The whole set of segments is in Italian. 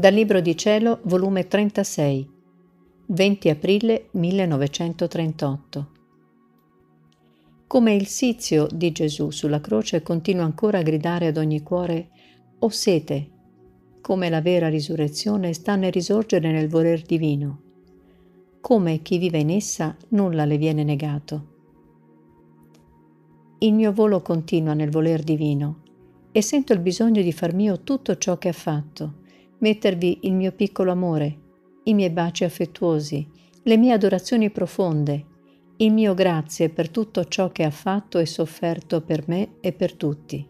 Dal Libro di Cielo, volume 36, 20 aprile 1938. Come il sizio di Gesù sulla croce continua ancora a gridare ad ogni cuore, o sete, come la vera risurrezione sta nel risorgere nel voler divino, come chi vive in essa nulla le viene negato. Il mio volo continua nel voler divino e sento il bisogno di far mio tutto ciò che ha fatto mettervi il mio piccolo amore, i miei baci affettuosi, le mie adorazioni profonde, il mio grazie per tutto ciò che ha fatto e sofferto per me e per tutti.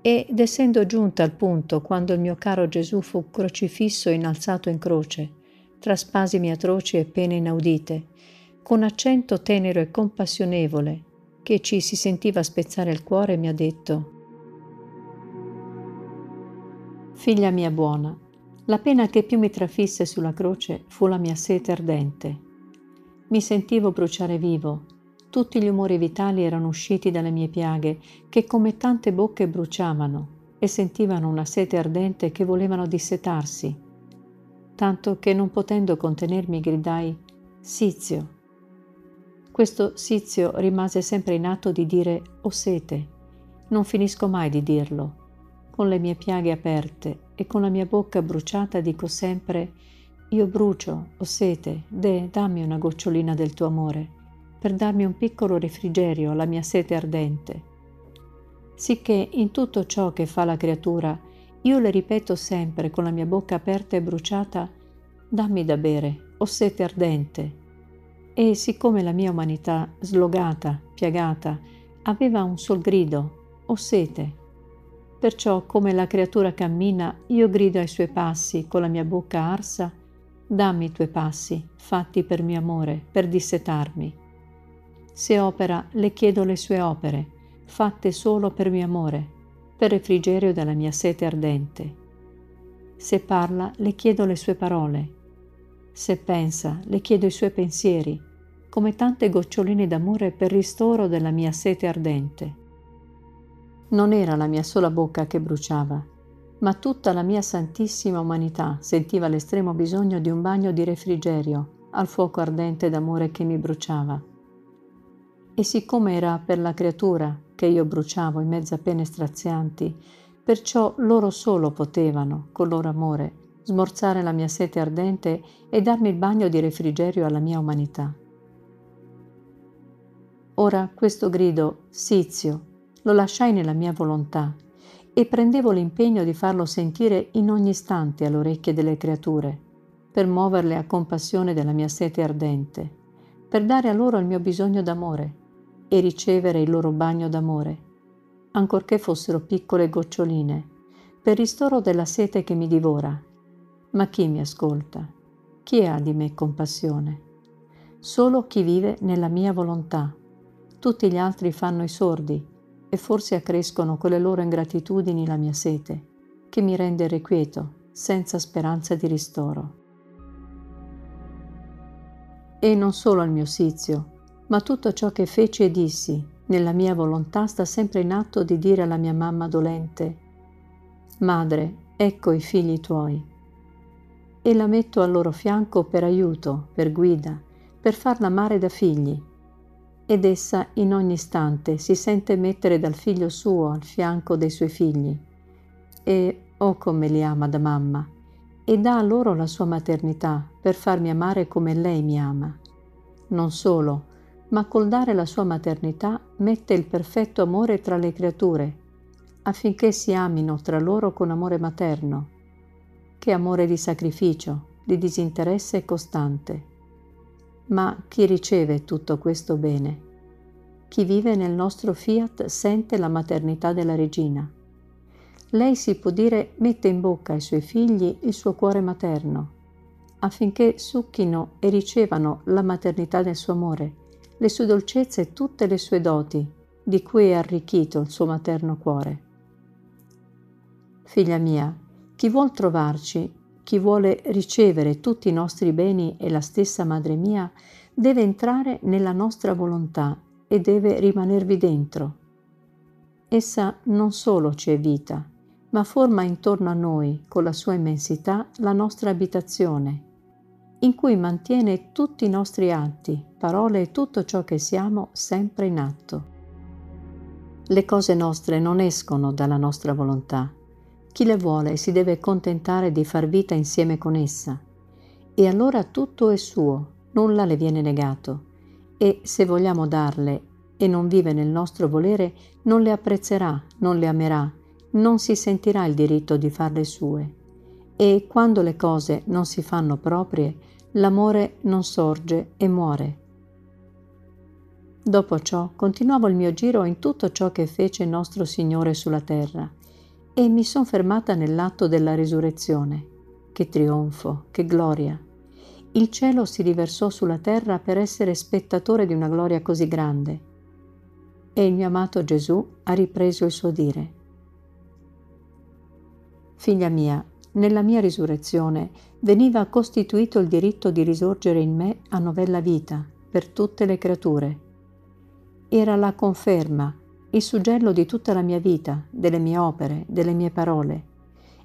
Ed essendo giunta al punto quando il mio caro Gesù fu crocifisso e innalzato in croce, tra spasimi atroci e pene inaudite, con accento tenero e compassionevole, che ci si sentiva spezzare il cuore, mi ha detto, Figlia mia buona, la pena che più mi trafisse sulla croce fu la mia sete ardente. Mi sentivo bruciare vivo, tutti gli umori vitali erano usciti dalle mie piaghe, che come tante bocche bruciavano e sentivano una sete ardente che volevano dissetarsi, tanto che non potendo contenermi gridai Sizio. Questo sizio rimase sempre in atto di dire ho sete. Non finisco mai di dirlo con le mie piaghe aperte e con la mia bocca bruciata dico sempre io brucio, ho sete, de, dammi una gocciolina del tuo amore, per darmi un piccolo refrigerio alla mia sete ardente. Sicché in tutto ciò che fa la creatura, io le ripeto sempre con la mia bocca aperta e bruciata, dammi da bere, ho sete ardente. E siccome la mia umanità, slogata, piagata, aveva un sol grido, ho sete, Perciò come la creatura cammina, io grido ai suoi passi con la mia bocca arsa, dammi i tuoi passi, fatti per mio amore, per dissetarmi. Se opera, le chiedo le sue opere, fatte solo per mio amore, per refrigerio della mia sete ardente. Se parla, le chiedo le sue parole. Se pensa, le chiedo i suoi pensieri, come tante goccioline d'amore per ristoro della mia sete ardente. Non era la mia sola bocca che bruciava, ma tutta la mia santissima umanità sentiva l'estremo bisogno di un bagno di refrigerio al fuoco ardente d'amore che mi bruciava. E siccome era per la creatura che io bruciavo in mezzo a pene strazianti, perciò loro solo potevano, col loro amore, smorzare la mia sete ardente e darmi il bagno di refrigerio alla mia umanità. Ora questo grido, Sizio, lo lasciai nella mia volontà e prendevo l'impegno di farlo sentire in ogni istante alle orecchie delle creature, per muoverle a compassione della mia sete ardente, per dare a loro il mio bisogno d'amore e ricevere il loro bagno d'amore, ancorché fossero piccole goccioline, per ristoro della sete che mi divora. Ma chi mi ascolta? Chi ha di me compassione? Solo chi vive nella mia volontà. Tutti gli altri fanno i sordi e forse accrescono con le loro ingratitudini la mia sete, che mi rende irrequieto, senza speranza di ristoro. E non solo il mio sizio, ma tutto ciò che feci e dissi, nella mia volontà sta sempre in atto di dire alla mia mamma dolente, Madre, ecco i figli tuoi. E la metto al loro fianco per aiuto, per guida, per farla amare da figli, ed essa in ogni istante si sente mettere dal figlio suo al fianco dei suoi figli. E oh come li ama da mamma, e dà a loro la sua maternità per farmi amare come lei mi ama. Non solo, ma col dare la sua maternità mette il perfetto amore tra le creature, affinché si amino tra loro con amore materno, che amore di sacrificio, di disinteresse costante. Ma chi riceve tutto questo bene? Chi vive nel nostro fiat sente la maternità della regina. Lei si può dire mette in bocca ai suoi figli il suo cuore materno, affinché succhino e ricevano la maternità del suo amore, le sue dolcezze e tutte le sue doti, di cui è arricchito il suo materno cuore. Figlia mia, chi vuol trovarci chi vuole ricevere tutti i nostri beni e la stessa Madre mia deve entrare nella nostra volontà e deve rimanervi dentro. Essa non solo ci è vita, ma forma intorno a noi, con la sua immensità, la nostra abitazione, in cui mantiene tutti i nostri atti, parole e tutto ciò che siamo sempre in atto. Le cose nostre non escono dalla nostra volontà. Chi le vuole si deve contentare di far vita insieme con essa. E allora tutto è suo, nulla le viene negato. E se vogliamo darle e non vive nel nostro volere, non le apprezzerà, non le amerà, non si sentirà il diritto di farle sue. E quando le cose non si fanno proprie, l'amore non sorge e muore. Dopo ciò continuavo il mio giro in tutto ciò che fece nostro Signore sulla terra e mi son fermata nell'atto della risurrezione. Che trionfo, che gloria! Il cielo si riversò sulla terra per essere spettatore di una gloria così grande. E il mio amato Gesù ha ripreso il suo dire. Figlia mia, nella mia risurrezione veniva costituito il diritto di risorgere in me a novella vita per tutte le creature. Era la conferma, il suggello di tutta la mia vita, delle mie opere, delle mie parole,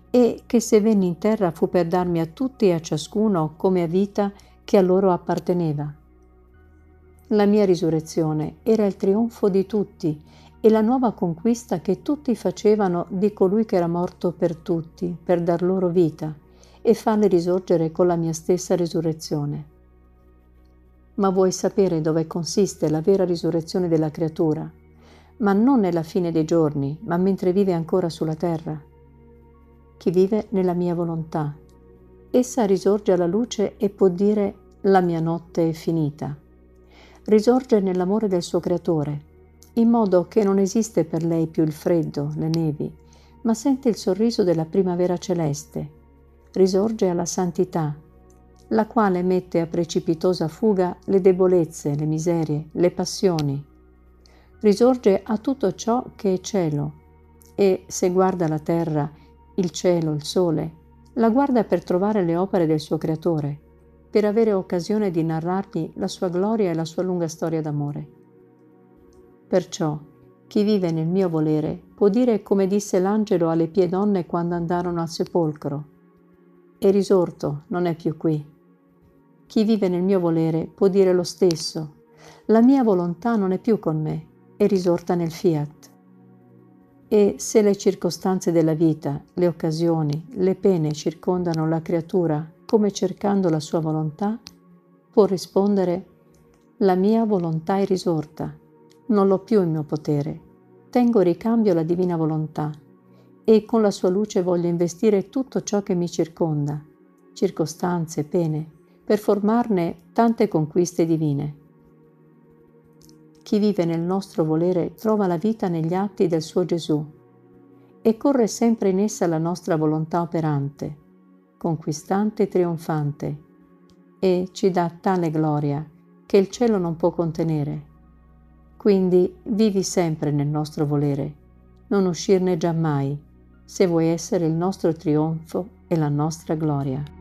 e che se venni in terra fu per darmi a tutti e a ciascuno come a vita che a loro apparteneva. La mia risurrezione era il trionfo di tutti e la nuova conquista che tutti facevano di colui che era morto per tutti, per dar loro vita e farli risorgere con la mia stessa risurrezione. Ma vuoi sapere dove consiste la vera risurrezione della creatura? Ma non nella fine dei giorni, ma mentre vive ancora sulla terra. Chi vive nella mia volontà. Essa risorge alla luce e può dire la mia notte è finita. Risorge nell'amore del suo creatore in modo che non esiste per lei più il freddo, le nevi, ma sente il sorriso della primavera celeste. Risorge alla santità, la quale mette a precipitosa fuga le debolezze, le miserie, le passioni. Risorge a tutto ciò che è cielo e se guarda la terra, il cielo, il sole, la guarda per trovare le opere del suo creatore, per avere occasione di narrargli la sua gloria e la sua lunga storia d'amore. Perciò chi vive nel mio volere può dire come disse l'angelo alle pie donne quando andarono al sepolcro. È risorto, non è più qui. Chi vive nel mio volere può dire lo stesso. La mia volontà non è più con me, è risorta nel fiat. E se le circostanze della vita, le occasioni, le pene circondano la creatura come cercando la sua volontà, può rispondere la mia volontà è risorta non l'ho più in mio potere. Tengo ricambio la divina volontà e con la sua luce voglio investire tutto ciò che mi circonda, circostanze, pene, per formarne tante conquiste divine. Chi vive nel nostro volere trova la vita negli atti del suo Gesù e corre sempre in essa la nostra volontà operante, conquistante e trionfante, e ci dà tale gloria che il cielo non può contenere quindi vivi sempre nel nostro volere, non uscirne giammai, se vuoi essere il nostro trionfo e la nostra gloria.